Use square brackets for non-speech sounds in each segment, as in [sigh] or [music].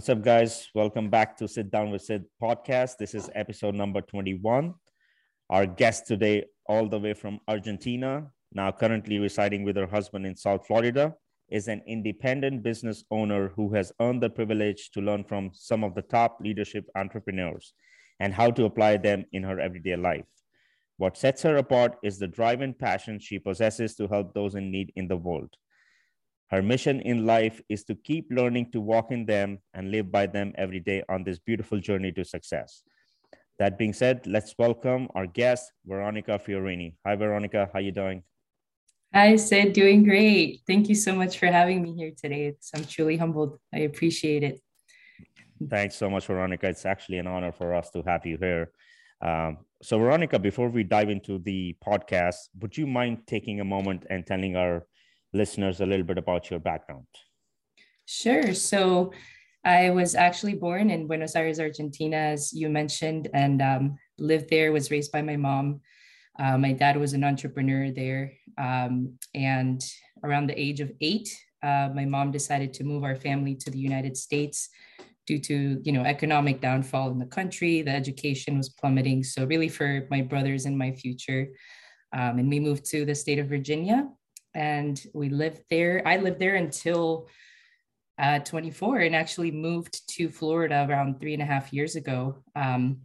What's up, guys? Welcome back to Sit Down with Sid podcast. This is episode number 21. Our guest today, all the way from Argentina, now currently residing with her husband in South Florida, is an independent business owner who has earned the privilege to learn from some of the top leadership entrepreneurs and how to apply them in her everyday life. What sets her apart is the drive and passion she possesses to help those in need in the world. Her mission in life is to keep learning to walk in them and live by them every day on this beautiful journey to success. That being said, let's welcome our guest, Veronica Fiorini. Hi, Veronica. How you doing? Hi, Sid. Doing great. Thank you so much for having me here today. It's, I'm truly humbled. I appreciate it. Thanks so much, Veronica. It's actually an honor for us to have you here. Um, so, Veronica, before we dive into the podcast, would you mind taking a moment and telling our listeners a little bit about your background? Sure. So I was actually born in Buenos Aires, Argentina, as you mentioned, and um, lived there, was raised by my mom. Uh, my dad was an entrepreneur there. Um, and around the age of eight, uh, my mom decided to move our family to the United States due to you know economic downfall in the country the education was plummeting so really for my brothers and my future um, and we moved to the state of virginia and we lived there. I lived there until uh, 24 and actually moved to Florida around three and a half years ago. Um,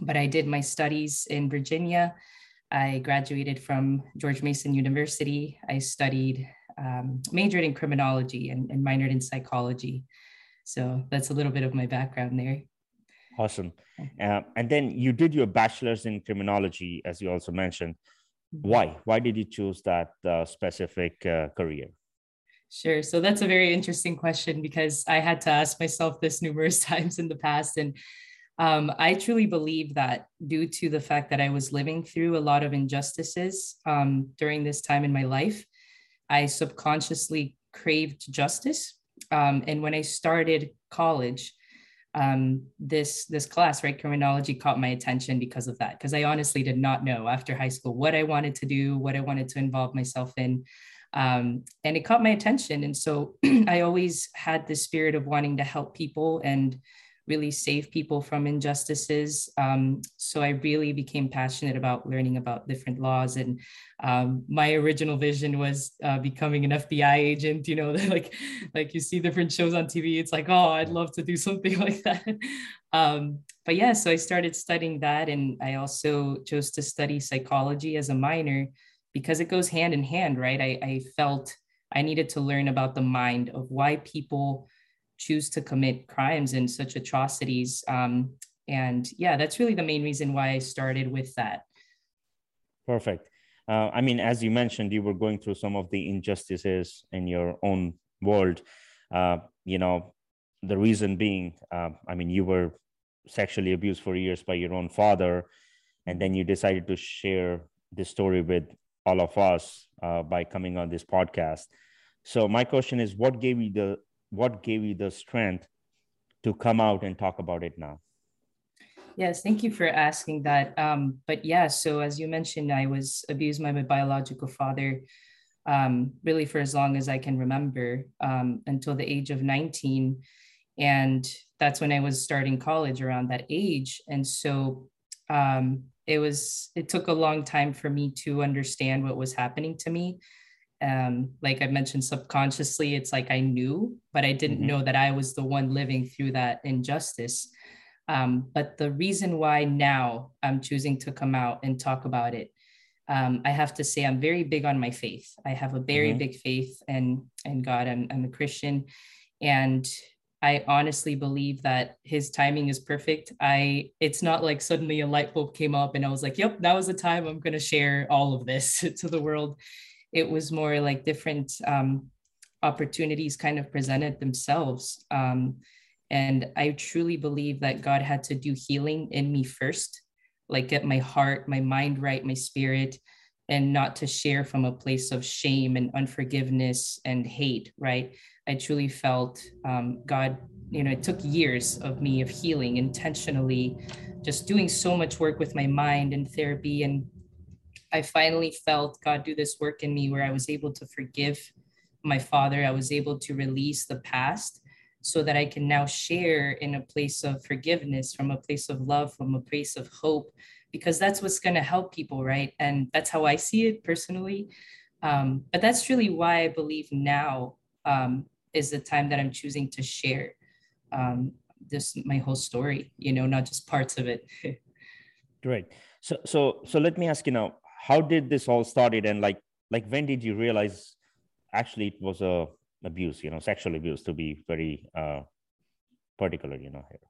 but I did my studies in Virginia. I graduated from George Mason University. I studied, um, majored in criminology and, and minored in psychology. So that's a little bit of my background there. Awesome. Uh, and then you did your bachelor's in criminology, as you also mentioned. Mm-hmm. Why? Why did you choose that uh, specific uh, career? Sure. So that's a very interesting question because I had to ask myself this [laughs] numerous times in the past. And um, I truly believe that due to the fact that I was living through a lot of injustices um, during this time in my life, I subconsciously craved justice. Um, and when I started college, um, this this class, right, criminology, caught my attention because of that. Because I honestly did not know after high school what I wanted to do, what I wanted to involve myself in, um, and it caught my attention. And so [clears throat] I always had this spirit of wanting to help people and really save people from injustices. Um, so I really became passionate about learning about different laws. And um, my original vision was uh, becoming an FBI agent. You know, [laughs] like like you see different shows on TV. It's like, oh, I'd love to do something [laughs] like that. Um, but yeah, so I started studying that, and I also chose to study psychology as a minor because it goes hand in hand, right? I, I felt I needed to learn about the mind of why people choose to commit crimes and such atrocities. Um, and yeah, that's really the main reason why I started with that. Perfect. Uh, I mean, as you mentioned, you were going through some of the injustices in your own world. Uh, you know, the reason being, uh, I mean, you were sexually abused for years by your own father, and then you decided to share this story with all of us uh, by coming on this podcast. So, my question is, what gave you the what gave you the strength to come out and talk about it now? Yes, thank you for asking that. Um, but yeah, so as you mentioned, I was abused by my biological father um, really for as long as I can remember um, until the age of 19. And that's when I was starting college around that age. And so um, it was, it took a long time for me to understand what was happening to me um, like I mentioned, subconsciously, it's like I knew, but I didn't mm-hmm. know that I was the one living through that injustice. Um, but the reason why now I'm choosing to come out and talk about it, um, I have to say I'm very big on my faith. I have a very mm-hmm. big faith and and God. I'm, I'm a Christian, and I honestly believe that His timing is perfect. I it's not like suddenly a light bulb came up and I was like, "Yep, that was the time I'm going to share all of this [laughs] to the world." It was more like different um, opportunities kind of presented themselves. Um, and I truly believe that God had to do healing in me first, like get my heart, my mind right, my spirit, and not to share from a place of shame and unforgiveness and hate, right? I truly felt um, God, you know, it took years of me of healing intentionally, just doing so much work with my mind and therapy and I finally felt God do this work in me where I was able to forgive my father. I was able to release the past so that I can now share in a place of forgiveness, from a place of love, from a place of hope, because that's what's going to help people, right? And that's how I see it personally. Um, but that's really why I believe now um, is the time that I'm choosing to share um, this my whole story. You know, not just parts of it. [laughs] Great. So so so let me ask you now, how did this all started, and like like when did you realize actually it was a abuse, you know, sexual abuse to be very uh, particular, you know, here.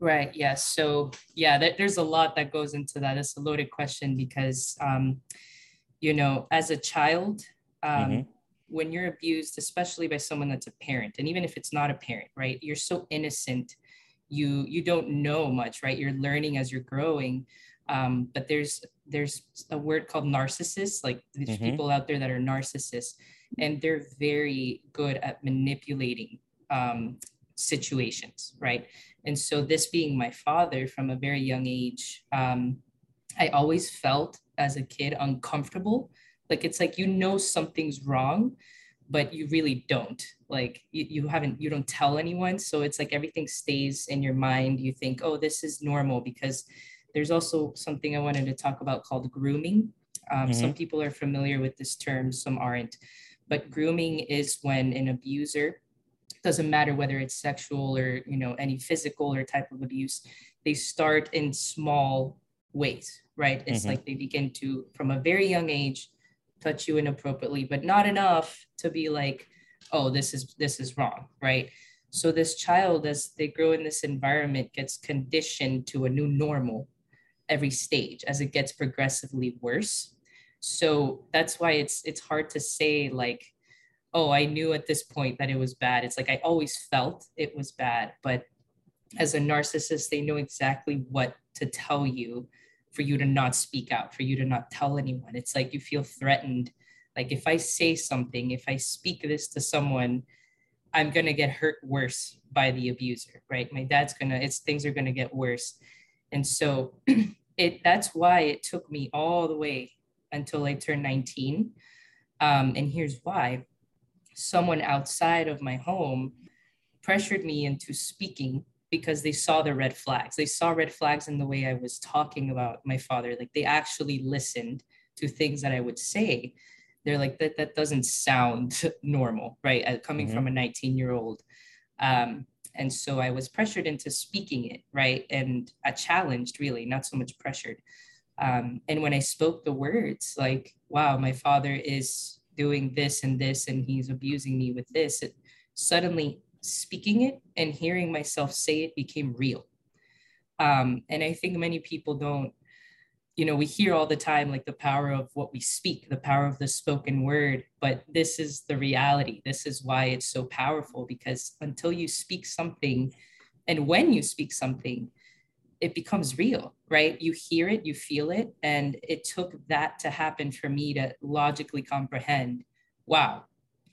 Right. Yes. Yeah. So yeah, there's a lot that goes into that. It's a loaded question because, um, you know, as a child, um, mm-hmm. when you're abused, especially by someone that's a parent, and even if it's not a parent, right, you're so innocent. You you don't know much, right? You're learning as you're growing. Um, but there's there's a word called narcissists. Like there's mm-hmm. people out there that are narcissists, and they're very good at manipulating um, situations, right? And so, this being my father from a very young age, um, I always felt as a kid uncomfortable. Like it's like you know something's wrong, but you really don't. Like you, you haven't, you don't tell anyone. So it's like everything stays in your mind. You think, oh, this is normal because there's also something I wanted to talk about called grooming. Um, mm-hmm. Some people are familiar with this term, some aren't. But grooming is when an abuser doesn't matter whether it's sexual or you know any physical or type of abuse they start in small ways right it's mm-hmm. like they begin to from a very young age touch you inappropriately but not enough to be like oh this is this is wrong right so this child as they grow in this environment gets conditioned to a new normal every stage as it gets progressively worse. So that's why it's it's hard to say like oh i knew at this point that it was bad. It's like i always felt it was bad but as a narcissist they know exactly what to tell you for you to not speak out for you to not tell anyone. It's like you feel threatened. Like if i say something if i speak this to someone i'm going to get hurt worse by the abuser right? My dad's going to it's things are going to get worse and so [clears throat] it that's why it took me all the way until I turned 19. Um, and here's why someone outside of my home pressured me into speaking because they saw the red flags. They saw red flags in the way I was talking about my father. Like they actually listened to things that I would say. They're like, that, that doesn't sound [laughs] normal, right? Uh, coming mm-hmm. from a 19 year old. Um, and so I was pressured into speaking it, right? And I challenged, really, not so much pressured. Um, and when I spoke the words, like, wow, my father is doing this and this, and he's abusing me with this, it, suddenly speaking it and hearing myself say it became real. Um, and I think many people don't, you know, we hear all the time like the power of what we speak, the power of the spoken word, but this is the reality. This is why it's so powerful because until you speak something, and when you speak something, it becomes real, right? You hear it, you feel it. And it took that to happen for me to logically comprehend wow,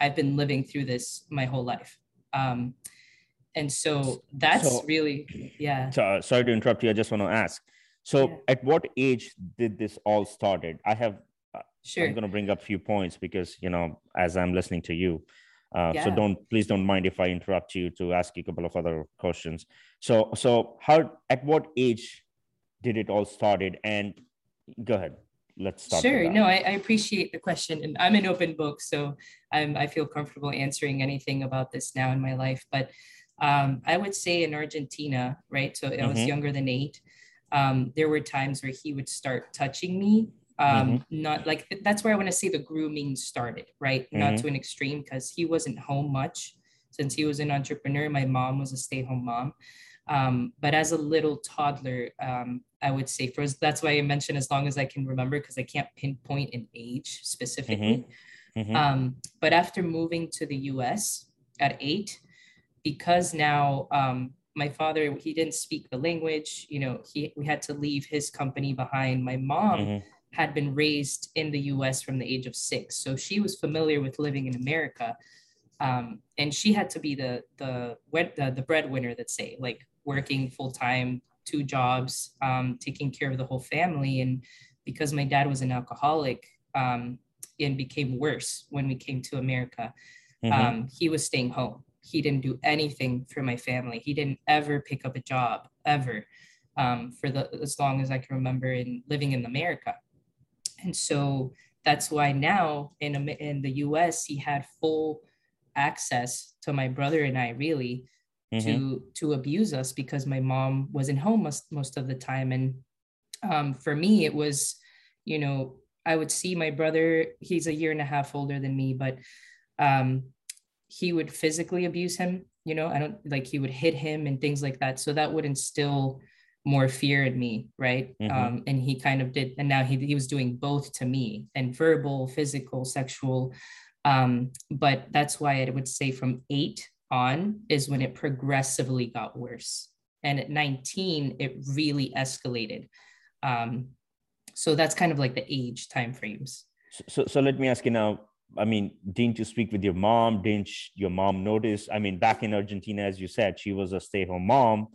I've been living through this my whole life. Um, and so that's so, really, yeah. So, uh, sorry to interrupt you. I just want to ask. So, yeah. at what age did this all started? I have. Uh, sure. I'm going to bring up a few points because you know, as I'm listening to you, uh, yeah. So don't please don't mind if I interrupt you to ask you a couple of other questions. So so how at what age did it all started? And go ahead. Let's start. Sure. No, I, I, appreciate the question, and I'm an open book, so I'm I feel comfortable answering anything about this now in my life. But um, I would say in Argentina, right? So I was mm-hmm. younger than eight. Um, there were times where he would start touching me um mm-hmm. not like that's where i want to say the grooming started right mm-hmm. not to an extreme because he wasn't home much since he was an entrepreneur my mom was a stay-home mom um, but as a little toddler um, i would say first that's why i mentioned as long as i can remember because i can't pinpoint an age specifically mm-hmm. mm-hmm. Um, but after moving to the us at eight because now um, my father he didn't speak the language you know he we had to leave his company behind my mom mm-hmm had been raised in the US from the age of six. So she was familiar with living in America. Um, and she had to be the, the, the, the breadwinner, let's say, like working full time, two jobs, um, taking care of the whole family. And because my dad was an alcoholic um, and became worse when we came to America, mm-hmm. Um, he was staying home. He didn't do anything for my family. He didn't ever pick up a job ever um, for the as long as I can remember in living in America. And so that's why now in in the U.S. he had full access to my brother and I really mm-hmm. to to abuse us because my mom wasn't home most, most of the time and um, for me it was you know I would see my brother he's a year and a half older than me but um, he would physically abuse him you know I don't like he would hit him and things like that. So that would instill more fear in me right? Mm-hmm. um, and he kind of did and now he, he was doing both to me and verbal physical sexual. Um, but that's why i would say from eight on is when it progressively got worse. And at 19 it really escalated. Um, so that's kind of like the age time frames. So, so let me ask you now i mean didn't you speak with your mom didn't your mom notice i mean back in argentina as you said she was a stay-home mom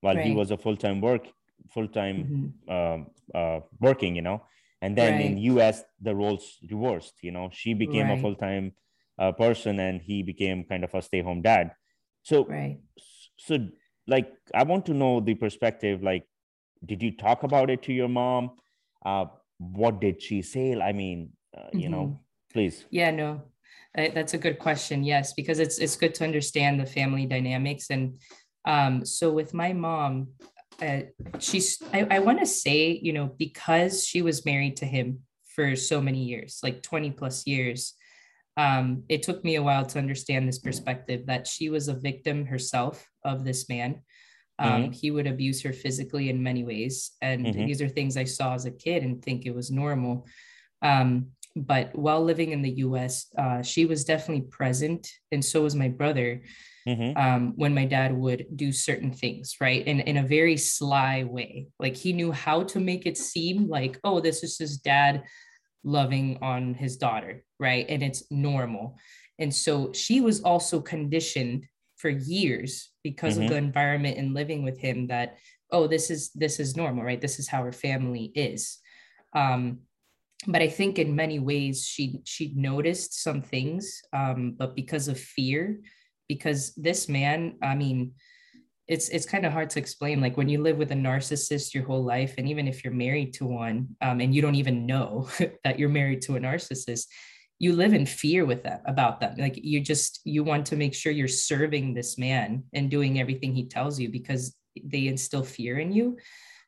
while right. he was a full-time work full-time mm-hmm. uh, uh, working you know and then right. in us the roles reversed you know she became right. a full-time uh, person and he became kind of a stay-home dad so so like i want to know the perspective like did you talk about it to your mom uh, what did she say i mean uh, you mm-hmm. know please yeah no that's a good question yes because it's it's good to understand the family dynamics and um, so with my mom, uh, she's, I, I want to say, you know, because she was married to him for so many years, like 20 plus years, um, it took me a while to understand this perspective that she was a victim herself of this man. Um, mm-hmm. He would abuse her physically in many ways. And mm-hmm. these are things I saw as a kid and think it was normal. Um, but while living in the US, uh, she was definitely present. And so was my brother mm-hmm. um, when my dad would do certain things, right? And in a very sly way. Like he knew how to make it seem like, oh, this is his dad loving on his daughter, right? And it's normal. And so she was also conditioned for years because mm-hmm. of the environment and living with him that, oh, this is this is normal, right? This is how her family is. Um, but I think in many ways she she noticed some things, um, but because of fear because this man, I mean, it's it's kind of hard to explain. Like when you live with a narcissist your whole life, and even if you're married to one, um, and you don't even know [laughs] that you're married to a narcissist, you live in fear with that about them. Like you just you want to make sure you're serving this man and doing everything he tells you because they instill fear in you.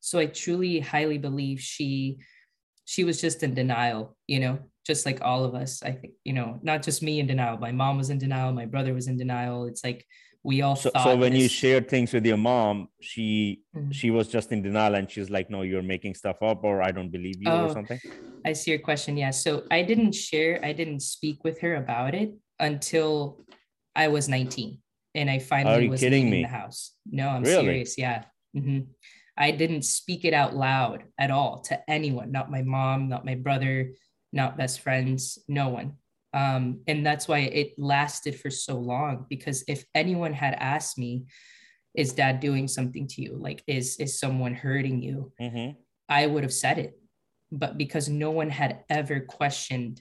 So I truly highly believe she she was just in denial, you know, just like all of us. I think, you know, not just me in denial. My mom was in denial. My brother was in denial. It's like we all so, so when this... you shared things with your mom, she mm-hmm. she was just in denial and she's like, no, you're making stuff up or I don't believe you oh, or something. I see your question. Yeah. So I didn't share, I didn't speak with her about it until I was 19 and I finally was kidding in the house. No, I'm really? serious. Yeah. Mm-hmm. I didn't speak it out loud at all to anyone, not my mom, not my brother, not best friends, no one. Um, and that's why it lasted for so long because if anyone had asked me, is dad doing something to you? Like, is is someone hurting you? Mm-hmm. I would have said it. But because no one had ever questioned,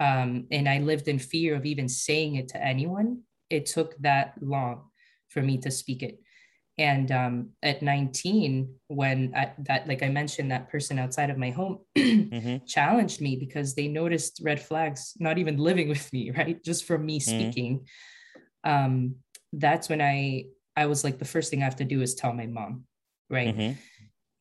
um, and I lived in fear of even saying it to anyone, it took that long for me to speak it and um, at 19 when I, that like i mentioned that person outside of my home [clears throat] mm-hmm. challenged me because they noticed red flags not even living with me right just from me mm-hmm. speaking mm-hmm. um, that's when i i was like the first thing i have to do is tell my mom right mm-hmm.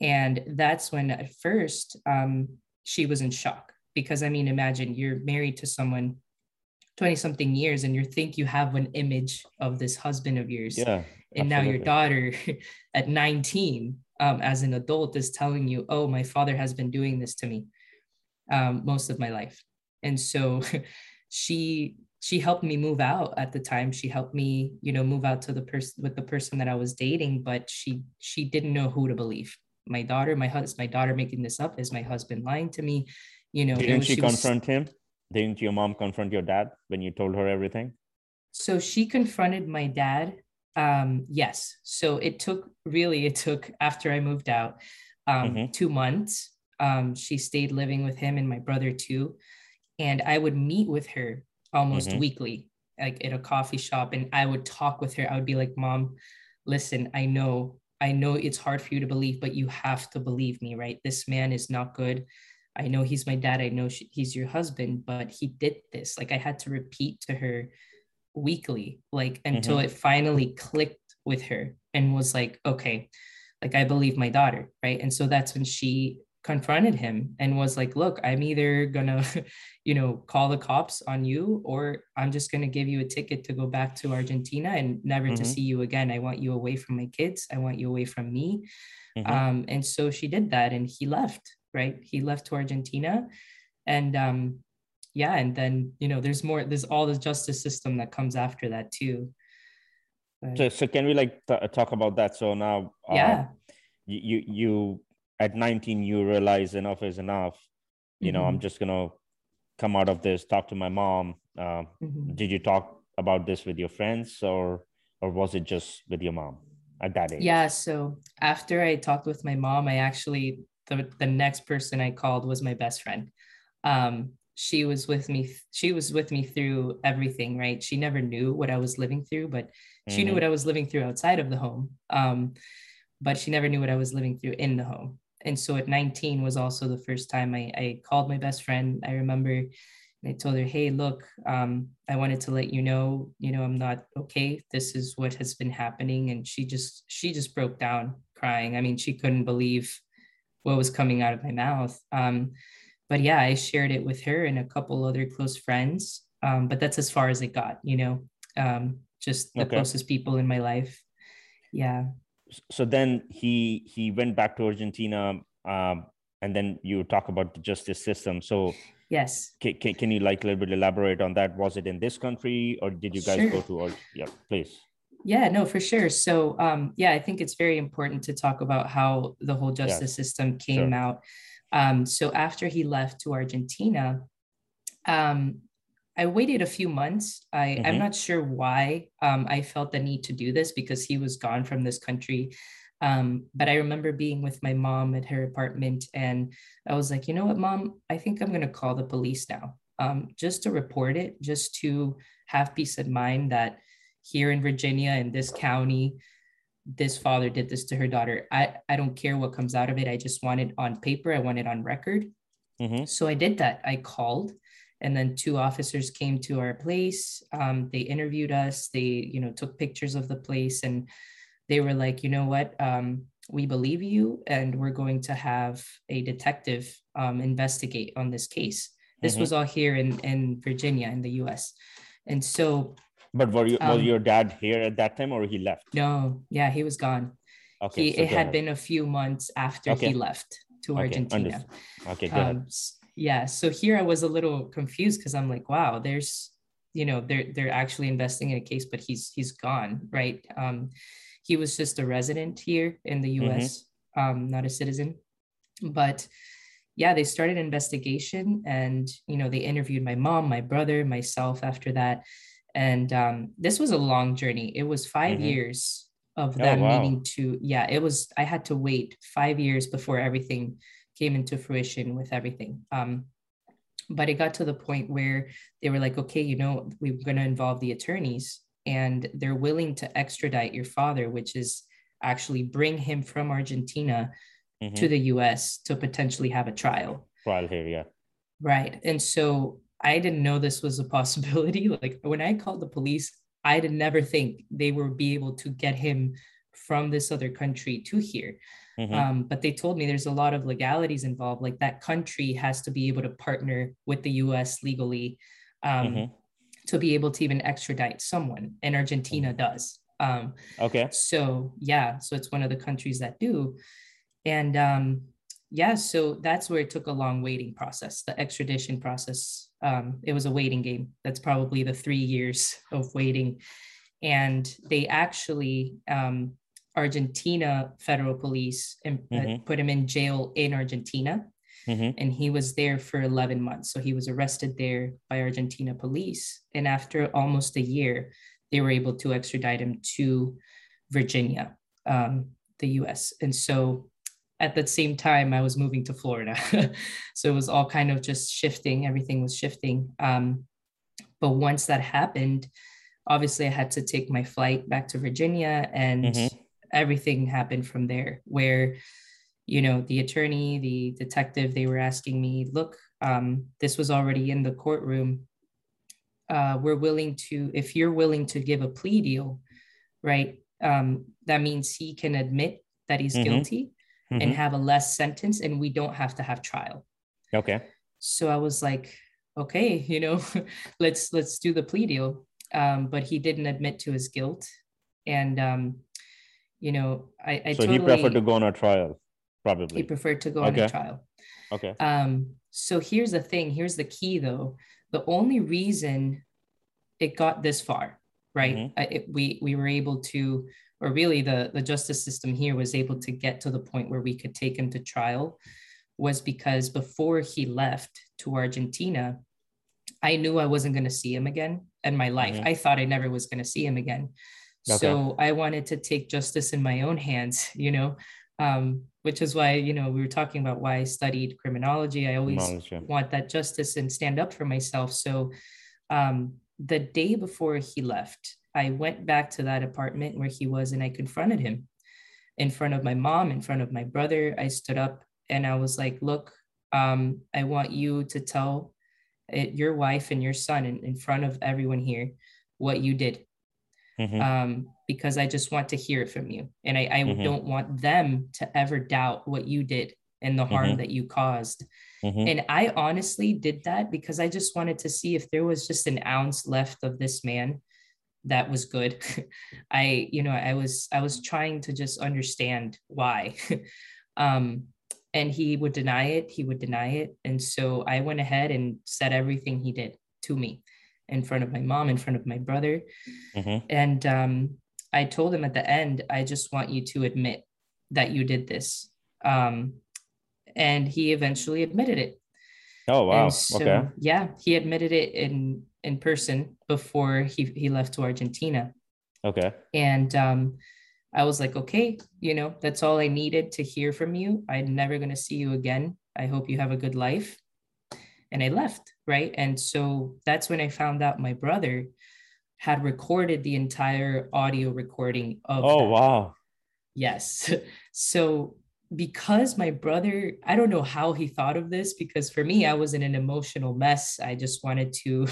and that's when at first um, she was in shock because i mean imagine you're married to someone 20 something years and you think you have an image of this husband of yours yeah and now your daughter [laughs] at 19 um, as an adult is telling you oh my father has been doing this to me um, most of my life. And so [laughs] she she helped me move out at the time. She helped me you know move out to the person with the person that i was dating but she she didn't know who to believe. My daughter my husband my daughter making this up is my husband lying to me you know didn't she, she confront was, him? Didn't your mom confront your dad when you told her everything? So she confronted my dad um, yes. So it took really, it took after I moved out um, mm-hmm. two months. Um, she stayed living with him and my brother too. And I would meet with her almost mm-hmm. weekly like at a coffee shop and I would talk with her. I would be like, Mom, listen, I know, I know it's hard for you to believe, but you have to believe me, right? This man is not good. I know he's my dad. I know she, he's your husband, but he did this. Like I had to repeat to her weekly, like until mm-hmm. it finally clicked with her and was like, okay, like I believe my daughter, right? And so that's when she confronted him and was like, look, I'm either gonna, [laughs] you know, call the cops on you or I'm just gonna give you a ticket to go back to Argentina and never mm-hmm. to see you again. I want you away from my kids. I want you away from me. Mm-hmm. Um, and so she did that and he left, right? He left to Argentina. And um, yeah, and then, you know, there's more, there's all the justice system that comes after that too. But, so, so can we like t- talk about that? So now, uh, yeah, you, you at 19 you realize enough is enough you know mm-hmm. i'm just gonna come out of this talk to my mom uh, mm-hmm. did you talk about this with your friends or or was it just with your mom at that age yeah so after i talked with my mom i actually the, the next person i called was my best friend um, she was with me she was with me through everything right she never knew what i was living through but she mm-hmm. knew what i was living through outside of the home um, but she never knew what i was living through in the home and so at 19 was also the first time I, I called my best friend. I remember and I told her, hey, look, um, I wanted to let you know, you know, I'm not okay. This is what has been happening. And she just, she just broke down crying. I mean, she couldn't believe what was coming out of my mouth. Um, but yeah, I shared it with her and a couple other close friends. Um, but that's as far as it got, you know, um, just the okay. closest people in my life. Yeah so then he he went back to Argentina, um, and then you talk about the justice system. So yes, can, can, can you like a little bit elaborate on that? Was it in this country, or did you guys sure. go to? Or yeah, please. Yeah, no, for sure. So um, yeah, I think it's very important to talk about how the whole justice system came sure. out. Um, so after he left to Argentina, um, I waited a few months. I, mm-hmm. I'm not sure why um, I felt the need to do this because he was gone from this country. Um, but I remember being with my mom at her apartment, and I was like, you know what, mom, I think I'm going to call the police now um, just to report it, just to have peace of mind that here in Virginia, in this county, this father did this to her daughter. I, I don't care what comes out of it. I just want it on paper, I want it on record. Mm-hmm. So I did that. I called and then two officers came to our place um, they interviewed us they you know took pictures of the place and they were like you know what um, we believe you and we're going to have a detective um, investigate on this case this mm-hmm. was all here in, in virginia in the us and so but were you, was um, your dad here at that time or he left no yeah he was gone okay he, so it had been a few months after okay. he left to okay. argentina Understood. okay ahead. Um, yeah so here i was a little confused because i'm like wow there's you know they're they're actually investing in a case but he's he's gone right um he was just a resident here in the us mm-hmm. um not a citizen but yeah they started investigation and you know they interviewed my mom my brother myself after that and um this was a long journey it was 5 mm-hmm. years of oh, them oh, wow. needing to yeah it was i had to wait five years before everything came into fruition with everything. Um, but it got to the point where they were like, okay, you know, we're going to involve the attorneys and they're willing to extradite your father, which is actually bring him from Argentina mm-hmm. to the US to potentially have a trial. Trial here, yeah. Right. And so I didn't know this was a possibility. [laughs] Like when I called the police, I did never think they would be able to get him from this other country to here. Mm-hmm. Um, but they told me there's a lot of legalities involved. Like that country has to be able to partner with the US legally um, mm-hmm. to be able to even extradite someone, and Argentina mm-hmm. does. Um, okay. So, yeah, so it's one of the countries that do. And um, yeah, so that's where it took a long waiting process, the extradition process. Um, it was a waiting game. That's probably the three years of waiting. And they actually, um, Argentina federal police and uh, mm-hmm. put him in jail in Argentina. Mm-hmm. And he was there for 11 months. So he was arrested there by Argentina police. And after almost a year, they were able to extradite him to Virginia, um, the US. And so at the same time, I was moving to Florida. [laughs] so it was all kind of just shifting, everything was shifting. Um, but once that happened obviously i had to take my flight back to virginia and mm-hmm. everything happened from there where you know the attorney the detective they were asking me look um, this was already in the courtroom uh, we're willing to if you're willing to give a plea deal right um, that means he can admit that he's mm-hmm. guilty mm-hmm. and have a less sentence and we don't have to have trial. Okay. So i was like okay [laughs] you know let's let's do the plea deal. Um, but he didn't admit to his guilt. And um, you know i, I so totally, he preferred to go on a trial probably. He preferred to go okay. on a trial. Okay. Um so here's the thing. Here's the key though. The only reason it got this far right? Mm-hmm. it, we we were able to or really the the justice system here was able to get to the point where we could take him to trial was because before he left to Argentina, I knew I wasn't going to see him again in my life. Mm-hmm. I thought I never was going to see him again. Okay. So I wanted to take justice in my own hands, [laughs] you know, um, which is why, you know, we were talking about why I studied criminology. I always want that justice and stand up for myself. So um, the day before he left, I went back to that apartment where he was and I confronted him in front of my mom, in front of my brother. I stood up and I was like, look, um, I want you to tell it, your wife and your son in, in front of everyone here what you did. Mm-hmm. Um, because I just want to hear it from you. And I, I mm-hmm. don't want them to ever doubt what you did and the harm mm-hmm. that you caused. Mm-hmm. And I honestly did that because I just wanted to see if there was just an ounce left of this man that was good. [laughs] I, you know, I was I was trying to just understand why. [laughs] um, and he would deny it he would deny it and so i went ahead and said everything he did to me in front of my mom in front of my brother mm-hmm. and um, i told him at the end i just want you to admit that you did this um, and he eventually admitted it oh wow so, okay yeah he admitted it in in person before he, he left to argentina okay and um, I was like, okay, you know, that's all I needed to hear from you. I'm never going to see you again. I hope you have a good life. And I left, right? And so that's when I found out my brother had recorded the entire audio recording of. Oh, that. wow. Yes. [laughs] So because my brother, I don't know how he thought of this, because for me, I was in an emotional mess. I just wanted to,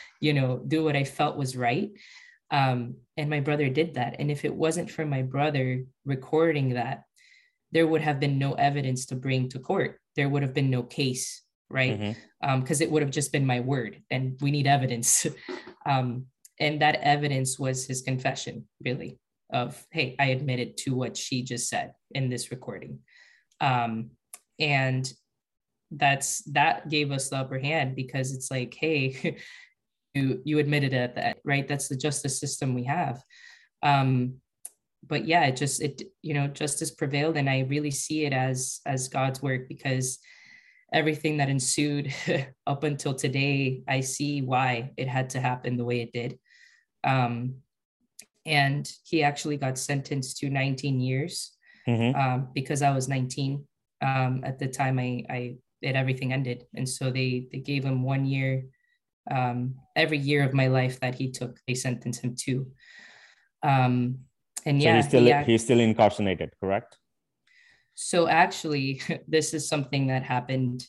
[laughs] you know, do what I felt was right. Um, and my brother did that. And if it wasn't for my brother recording that, there would have been no evidence to bring to court. There would have been no case, right? Because mm-hmm. um, it would have just been my word, and we need evidence. [laughs] um, and that evidence was his confession, really, of hey, I admitted to what she just said in this recording. Um, and that's that gave us the upper hand because it's like, hey, [laughs] you you admitted it that right? That's the justice system we have. Um but yeah it just it you know justice prevailed and i really see it as as god's work because everything that ensued [laughs] up until today i see why it had to happen the way it did. Um and he actually got sentenced to 19 years mm-hmm. um, because i was 19 um, at the time i i it everything ended and so they they gave him one year um, every year of my life that he took, they sentenced him to. Um, and yeah, so he's still he, he's still incarcerated, correct? So actually, [laughs] this is something that happened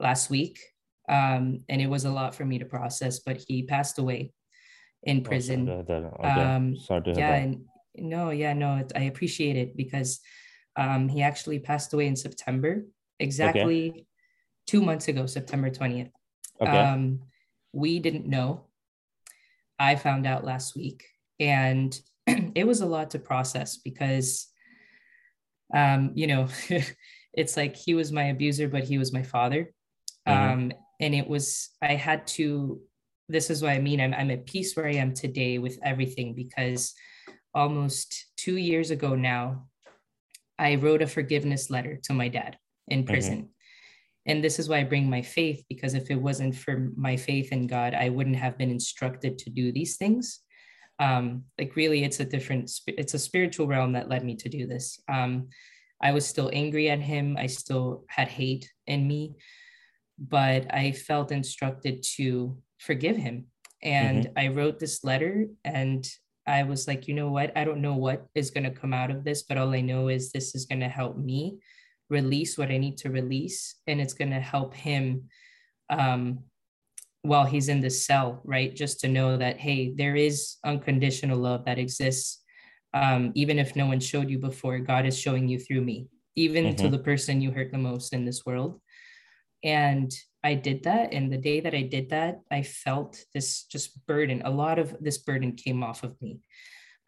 last week, um, and it was a lot for me to process. But he passed away in prison. Oh, okay. um, Sorry to hear yeah, that. And, no, yeah, no, I appreciate it because um, he actually passed away in September, exactly okay. two months ago, September twentieth. Okay. Um, we didn't know. I found out last week, and [clears throat] it was a lot to process because, um, you know, [laughs] it's like he was my abuser, but he was my father. Mm-hmm. Um, and it was, I had to, this is what I mean. I'm, I'm at peace where I am today with everything because almost two years ago now, I wrote a forgiveness letter to my dad in mm-hmm. prison. Mm-hmm and this is why i bring my faith because if it wasn't for my faith in god i wouldn't have been instructed to do these things um, like really it's a different it's a spiritual realm that led me to do this um, i was still angry at him i still had hate in me but i felt instructed to forgive him And mm-hmm. I wrote this letter and I was like, you know what? I don't know what is going to come out of this, but all I know is this is going to help me release what I need to release. And it's going to help him um, while he's in the cell, right? Just to know that, hey, there is unconditional love that exists. Um, even if no one showed you before, God is showing you through me, even mm-hmm. to the person you hurt the most in this world. And I did that. And the day that I did that, I felt this just burden. A lot of this burden came off of me.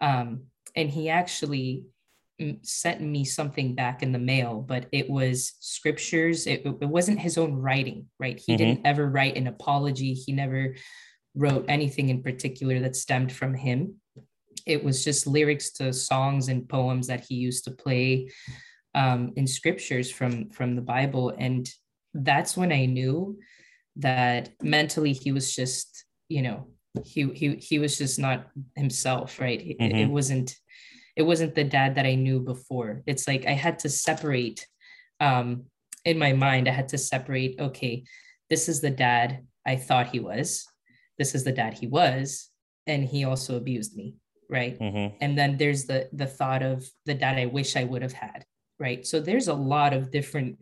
Um, and he actually sent me something back in the mail, but it was scriptures. It, it wasn't his own writing, right? He mm-hmm. didn't ever write an apology. He never wrote anything in particular that stemmed from him. It was just lyrics to songs and poems that he used to play um, in scriptures from from the Bible, and that's when I knew that mentally he was just, you know, he he he was just not himself, right? Mm-hmm. It, it wasn't it wasn't the dad that I knew before. It's like I had to separate um, in my mind, I had to separate, okay, this is the dad I thought he was. This is the dad he was. And he also abused me. Right. Mm-hmm. And then there's the the thought of the dad I wish I would have had. Right. So there's a lot of different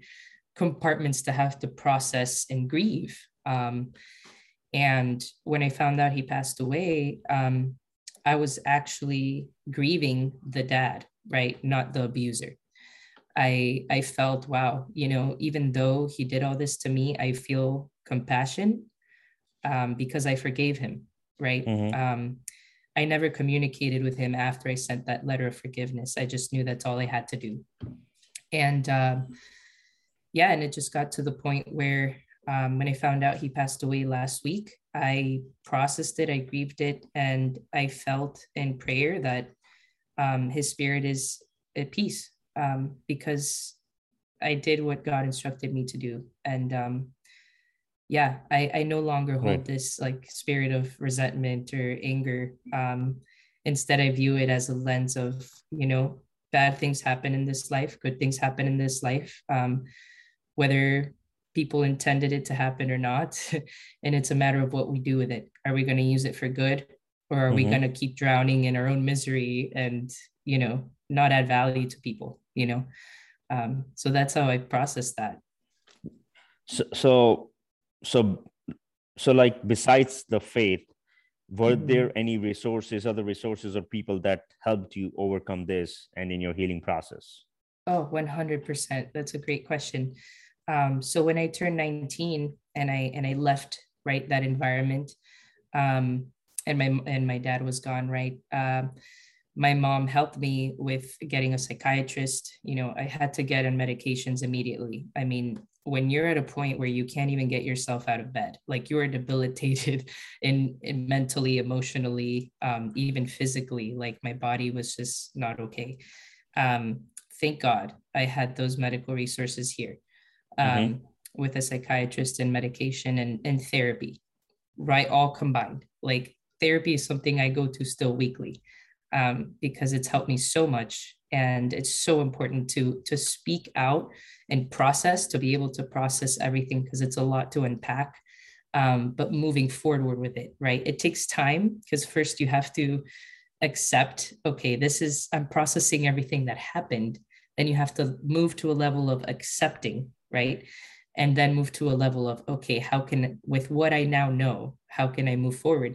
compartments to have to process and grieve. Um, and when I found out he passed away, um, I was actually grieving the dad, right? Not the abuser. I I felt, wow, you know, even though he did all this to me, I feel compassion um, because I forgave him, right? Mm-hmm. Um, I never communicated with him after I sent that letter of forgiveness. I just knew that's all I had to do. And uh, yeah, and it just got to the point where um, when I found out he passed away last week, I processed it, I grieved it, and I felt in prayer that um, his spirit is at peace um, because I did what God instructed me to do. And um, yeah, I, I no longer hold right. this like spirit of resentment or anger. Um, instead, I view it as a lens of, you know, bad things happen in this life, good things happen in this life. Whether people intended it to happen or not. [laughs] and it's a matter of what we do with it. Are we going to use it for good or are mm-hmm. we going to keep drowning in our own misery and, you know, not add value to people, you know? Um, so that's how I process that. So, so, so, so like besides the faith, were mm-hmm. there any resources, other resources or people that helped you overcome this and in your healing process? Oh, 100%. That's a great question. Um, so when I turned 19 and I and I left right that environment, um, and my and my dad was gone, right? Uh, my mom helped me with getting a psychiatrist. You know, I had to get on medications immediately. I mean, when you're at a point where you can't even get yourself out of bed, like you are debilitated [laughs] in, in mentally, emotionally, um, even physically, like my body was just not okay. Um, thank God I had those medical resources here. Mm-hmm. um, mm-hmm. with a psychiatrist and medication and, and therapy, right? All combined. Like therapy is something I go to still weekly um, because it's helped me so much. And it's so important to to speak out and process to be able to process everything because it's a lot to unpack. Um, but moving forward with it, right? It takes time because first you have to accept, okay, this is I'm processing everything that happened. Then you have to move to a level of accepting right? And then move to a level of okay how can with what i now know how can i move forward?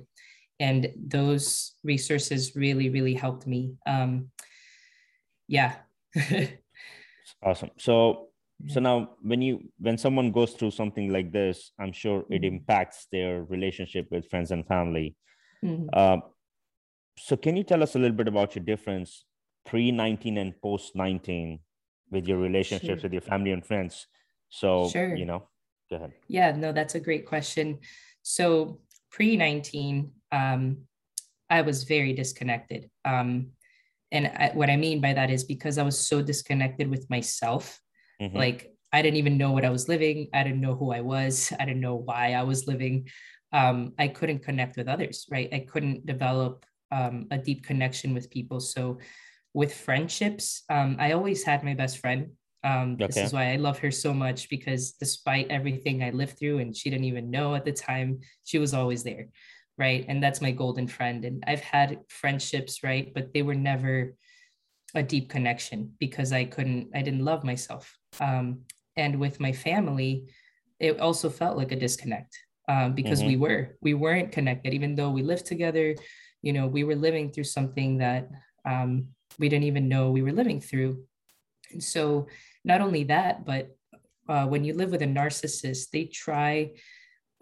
And those resources really really helped me. Um yeah. [laughs] Awesome. So so now when you when someone goes through something like this i'm sure it mm-hmm. impacts their relationship with friends and family. Mm-hmm. uh, so can you tell us a little bit about your difference pre 19 and post 19 with your relationships sure. with your family and friends so, sure. you know, go ahead. Yeah, no, that's a great question. So, pre 19, um, I was very disconnected. Um, and I, what I mean by that is because I was so disconnected with myself, mm-hmm. like I didn't even know what I was living. I didn't know who I was. [laughs] I didn't know why I was living. Um, I couldn't connect with others, right? I couldn't develop um, a deep connection with people. So, with friendships, um, I always had my best friend. Um, okay. This is why I love her so much because despite everything I lived through, and she didn't even know at the time, she was always there, right? And that's my golden friend. And I've had friendships, right? But they were never a deep connection because I couldn't, I didn't love myself. Um, and with my family, it also felt like a disconnect um, because mm-hmm. we were, we weren't connected, even though we lived together. You know, we were living through something that um, we didn't even know we were living through. And so, not only that, but uh, when you live with a narcissist, they try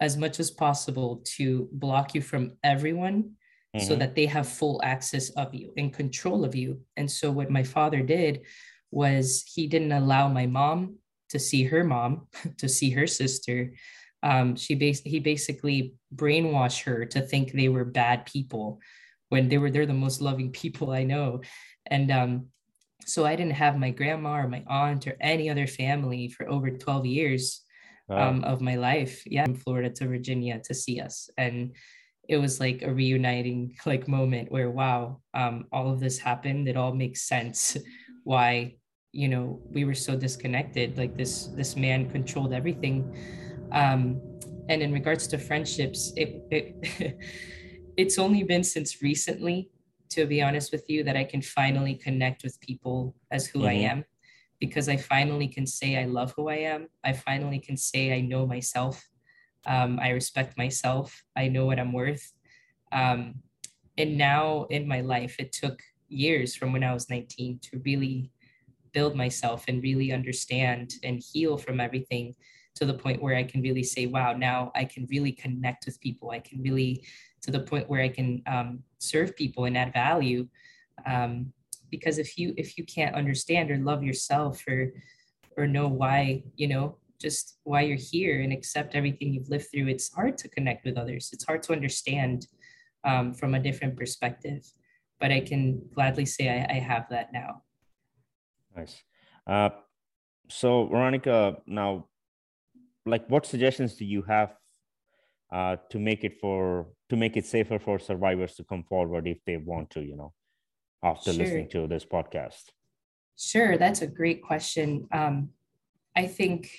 as much as possible to block you from everyone mm-hmm. so that they have full access of you and control of you. And so, what my father did was he didn't allow my mom to see her mom, [laughs] to see her sister. Um, she bas- he basically brainwashed her to think they were bad people when they were they're the most loving [laughs] people I know. And um, so I didn't have my grandma or my aunt or any other family for over 12 years wow. um, of my life. Yeah, from Florida to Virginia to see us. And it was like a reuniting [laughs] like moment where wow, um, all of this happened. It all makes sense [laughs] why you know we were so disconnected. Like this this man controlled everything. Um, and in regards to friendships, it, it [laughs] it's only been since recently to be honest with you, that I can finally connect with people as who mm-hmm. I am because I finally can say I love who I am. I finally can say I know myself. Um, I respect myself. I know what I'm worth. Um, and now in my life, it took years from when I was 19 to really build myself and really understand and heal from everything to the point where I can really say, wow, now I can really connect with people. I can really to the point where I can um, serve people and add value. Um, because if you if you can't understand or love yourself or or know why you know just why you're here and accept everything you've lived through, it's hard to connect with others. It's hard to understand um, from a different perspective. But I can gladly say I, I have that now. Nice. Uh, so, Veronica, now, like, what suggestions do you have uh, to make it for to make it safer for survivors to come forward if they want to you know after sure. listening to this podcast. Sure that's a great question. Um, i think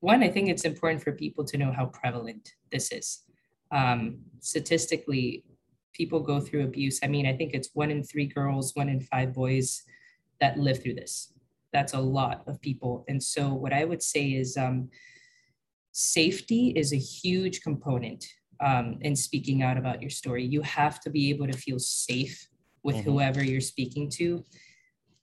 one i think it's important for people to know how prevalent this is. Um, statistically people go through abuse. I mean i think it's one in three girls one in five boys that live through this. That's a lot of people. And so what i would say is um, safety is a huge component um, in speaking out about your story. You have to be able to feel safe with mm-hmm. whoever you're speaking to.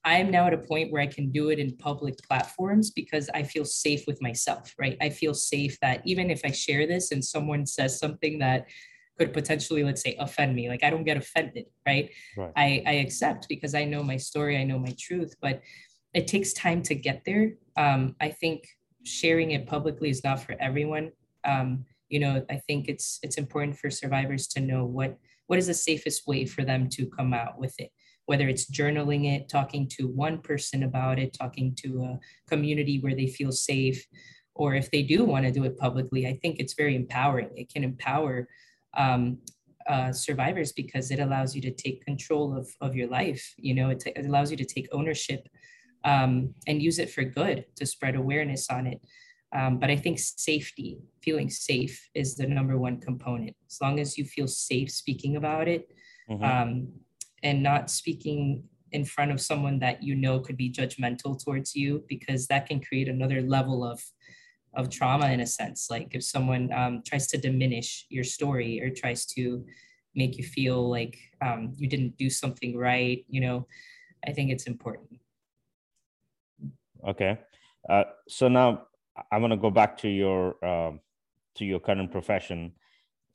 I am now at a point where I can do it in public platforms because I feel safe with myself, right? I feel safe that even if I share this and someone says something that could potentially, let's say, offend me, like I don't get offended, right? right. I, I accept because I know my story, I know my truth, but it takes time to get there. Um, I think sharing it publicly is not for everyone. Um, you know, I think it's it's important for survivors to know what what is the safest way for them to come out with it. Whether it's journaling it, talking to one person about it, talking to a community where they feel safe, or if they do want to do it publicly, I think it's very empowering. It can empower um, uh, survivors because it allows you to take control of, of your life. You know, it, t- it allows you to take ownership um, and use it for good to spread awareness on it. Um, but I think safety, feeling safe, is the number one component. As long as you feel safe speaking about it mm-hmm. um, and not speaking in front of someone that you know could be judgmental towards you, because that can create another level of of trauma in a sense. Like if someone um, tries to diminish your story or tries to make you feel like um, you didn't do something right, you know, I think it's important. Okay. Uh, so now I want to go back to your um, to your current profession.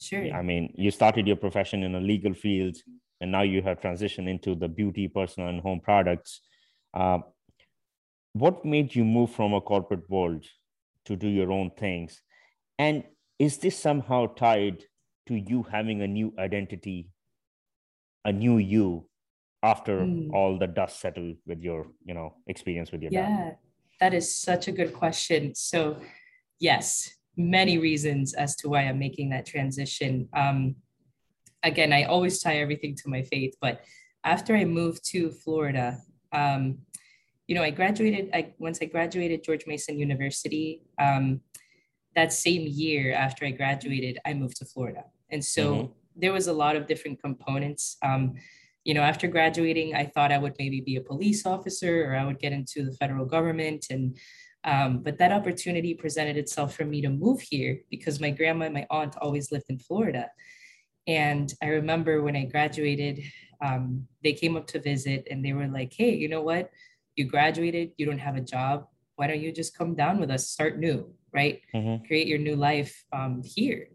Sure. I mean, you started your profession in a legal field, and now you have transitioned into the beauty, personal, and home products. Uh, what made you move from a corporate world to do your own things? And is this somehow tied to you having a new identity, a new you, after mm. all the dust settled with your you know experience with your yeah dad? that is such a good question so yes many reasons as to why i'm making that transition um, again i always tie everything to my faith but after i moved to florida um, you know i graduated i once i graduated george mason university um, that same year after i graduated i moved to florida and so mm-hmm there was a lot of different components. You know, after graduating, I thought I would maybe be a police officer or I would get into the federal government. And um, but that opportunity presented itself for me to move here because my grandma and my aunt always lived in Florida. And I remember when I graduated, um, they came up to visit and they were like, hey, you know what? You graduated, you don't have a job. Why don't you just come down with us, start new, right? Mm-hmm. Create your new life um, here.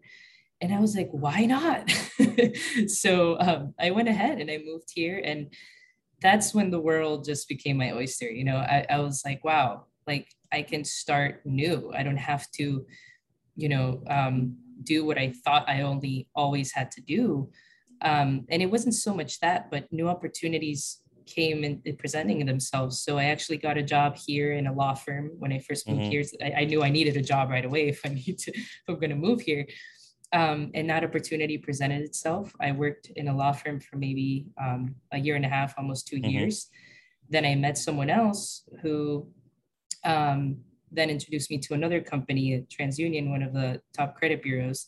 And I was like, why not? [laughs] so um, I went ahead and I moved here. And that's when the world just became my oyster. You know, I, I was like, wow, like I can start new. I don't have to, you know, um, do what I thought I only always had to do. Um, and it wasn't so much that, but new opportunities came in, in, presenting themselves. So I actually got a job here in a law firm when I first moved mm-hmm. here. I, I, knew I needed a job right away if I [laughs] need to, if I'm going to move here. Um, and that opportunity presented itself. I worked in a law firm for maybe um, a year and a half, almost 2 mm-hmm. years. Then I met someone else who um, then introduced me to another company, TransUnion, one of the top credit bureaus.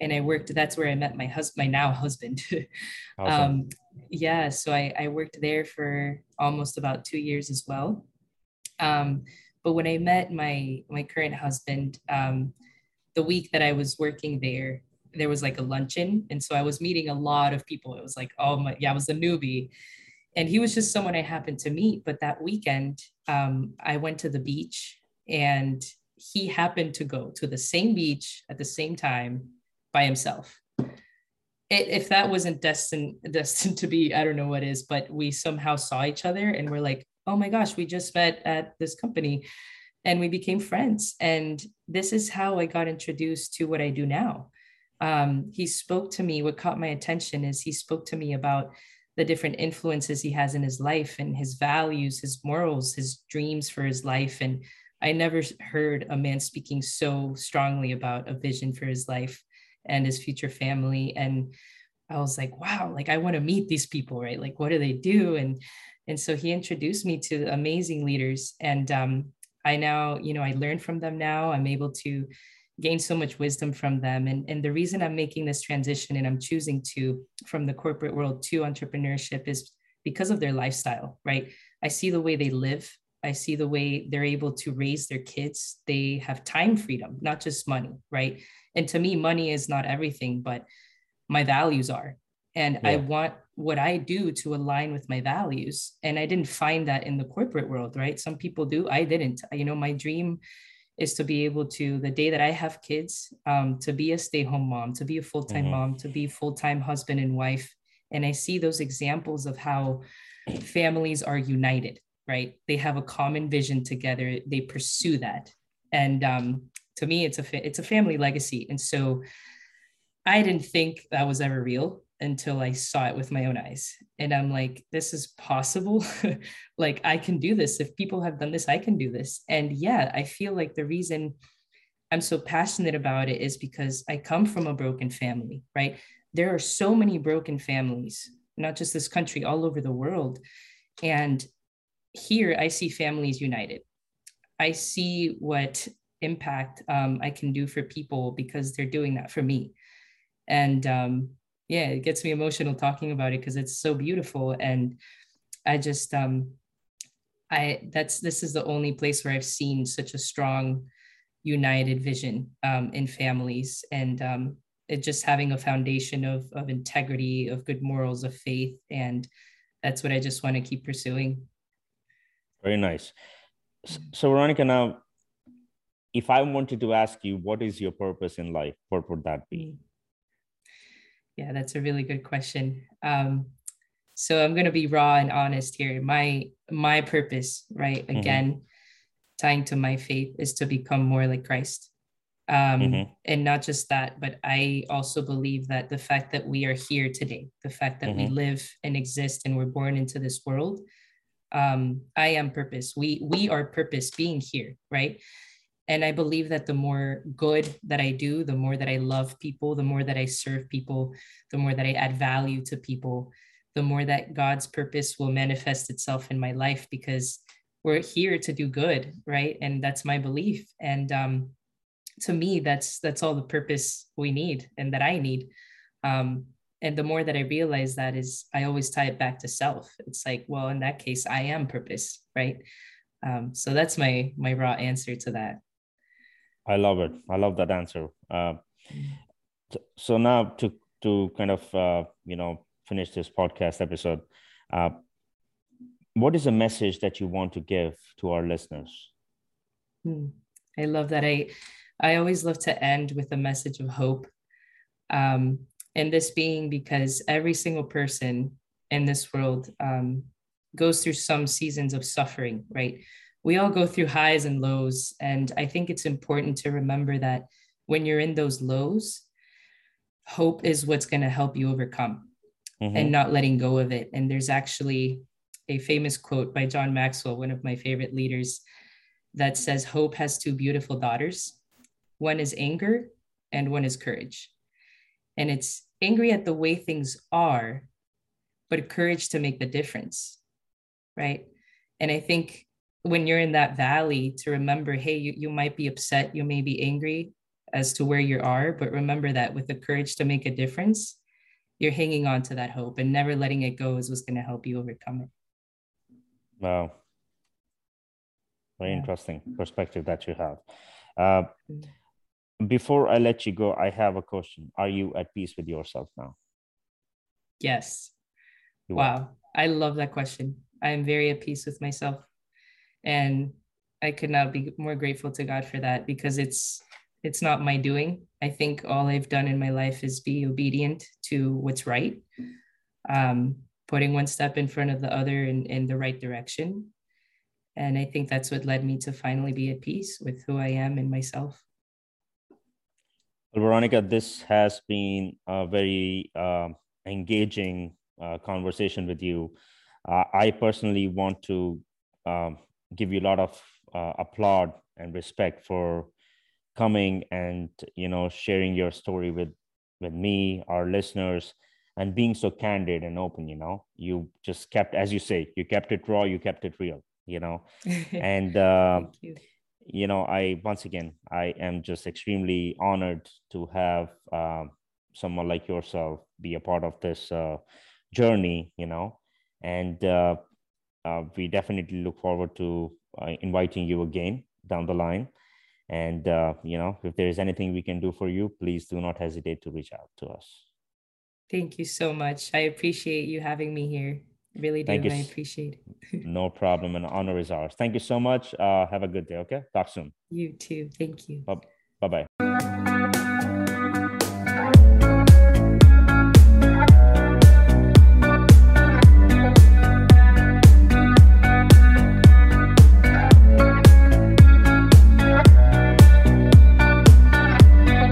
And I worked, that's where I met my husband, my now husband. [laughs] awesome. um, yeah, so I, I worked there for almost about two years as well. Um, but when I met my my current husband, um, the week that I was working there, there was like a luncheon, and so I was meeting a lot of people. It was like, oh my, yeah, I was a newbie, and he was just someone I happened to meet. But that weekend, um, I went to the beach and he happened to go to the same beach at the same time by himself. It, if that wasn't destined [laughs] destined to be, I don't know what is, but we somehow saw each other and we're like, oh my gosh, we just met at this company and we became friends. And this is how I got introduced to what I do now. Um, he spoke to me. What caught my attention is he spoke to me about the different influences he has in his life and his values, his morals, his dreams for his life. And I never heard a man speaking so strongly about a vision for his life and his future family. And I was like, wow, like I want to meet these people, right? Like, what do they do? And and so he introduced me to amazing leaders. And um, I now, you know, I learn from them now. I'm able to gain so much wisdom from them. And, and the reason I'm making this transition and I'm choosing to from the corporate world to entrepreneurship is because of their lifestyle, right? I see the way they live. I see the way they're able to raise their kids. They have time freedom, not just money, right? And to me, money is not everything, but my values are. And yeah. I want what I do to align with my values. And I didn't find that in the corporate world, right? Some people do. I didn't. You know, my dream is to be able to the day that i have kids um, to be a stay-home mom to be a full-time mm-hmm. mom to be full-time husband and wife and i see those examples of how families are united right they have a common vision together they pursue that and um, to me it's a fa- it's a family legacy and so i didn't think that was ever real until I saw it with my own eyes. And I'm like, this is possible. [laughs] like, I can do this. If people have done this, I can do this. And yeah, I feel like the reason I'm so passionate about it is because I come from a broken family, right? There are so many broken families, not just this country, all over the world. And here I see families united. I see what impact um, I can do for people because they're doing that for me. And um, yeah, it gets me emotional talking about it because it's so beautiful. And I just, um, I, that's, this is the only place where I've seen such a strong, united vision um, in families and um, it just having a foundation of, of integrity, of good morals, of faith. And that's what I just want to keep pursuing. Very nice. So, Veronica, now, if I wanted to ask you, what is your purpose in life? What would that be? Yeah, that's a really good question. Um, so I'm going to be raw and honest here. My my purpose, right? Mm-hmm. Again, mm-hmm. tying to my faith is to become more like Christ. Um, mm-hmm. And not just that, but I also believe that the fact that we are here today, the fact that mm-hmm. we live and exist and we're born into this world, um, I am purpose. We we are purpose being here, right? And I believe that the more good that I do, the more that I love people, the more that I serve people, the more that I add value to people, the more that God's purpose will manifest itself in my life because we're here to do good, right? And that's my belief. And um, to me, that's that's all the purpose we need and that I need. Um, and the more that I realize that is I always tie it back to self. It's like, well, in that case, I am purpose, right? Um, so that's my my raw answer to that. I love it. I love that answer. Uh, so now to to kind of uh, you know finish this podcast episode, uh, what is a message that you want to give to our listeners? Hmm. I love that. I I always love to end with a message of hope. Um, and this being because every single person in this world um, goes through some seasons of suffering, right? We all go through highs and lows. And I think it's important to remember that when you're in those lows, hope is what's going to help you overcome mm-hmm. and not letting go of it. And there's actually a famous quote by John Maxwell, one of my favorite leaders, that says, Hope has two beautiful daughters. One is anger and one is courage. And it's angry at the way things are, but courage to make the difference. Right. And I think when you're in that valley, to remember, hey, you, you might be upset, you may be angry as to where you are, but remember that with the courage to make a difference, you're hanging on to that hope and never letting it go is what's going to help you overcome it. Wow. Very yeah. interesting perspective that you have. Uh, mm before I let you go, I have a question. Are you at peace with yourself now? Yes. You wow. Are. I love that question. I am very at peace with myself. And I could not be more grateful to God for that because it's it's not my doing. I think all I've done in my life is be obedient to what's right. Um, putting one step in front of the other in, in the right direction. And I think that's what led me to finally be at peace with who I am and myself. Well, Veronica, this has been a very uh, engaging uh, conversation with you. Uh, I personally want to um, give you a lot of uh, applaud and respect for coming and you know sharing your story with with me, our listeners, and being so candid and open. You know, you just kept, as you say, you kept it raw, you kept it real. You know, [laughs] and uh, you you know, I once again, I am just extremely honored to have uh, someone like yourself be a part of this uh, journey, you know, and uh, we definitely look forward to uh, inviting you again down the line. And, uh, you know, if there is anything we can do for you, please do not hesitate to reach out to us. Thank you so much. I appreciate you having me here. Really do. I appreciate it. [laughs] no problem. An honor is ours. Thank you so much. Uh, have a good day. Okay. Talk soon. You too. Thank you. Bye bye.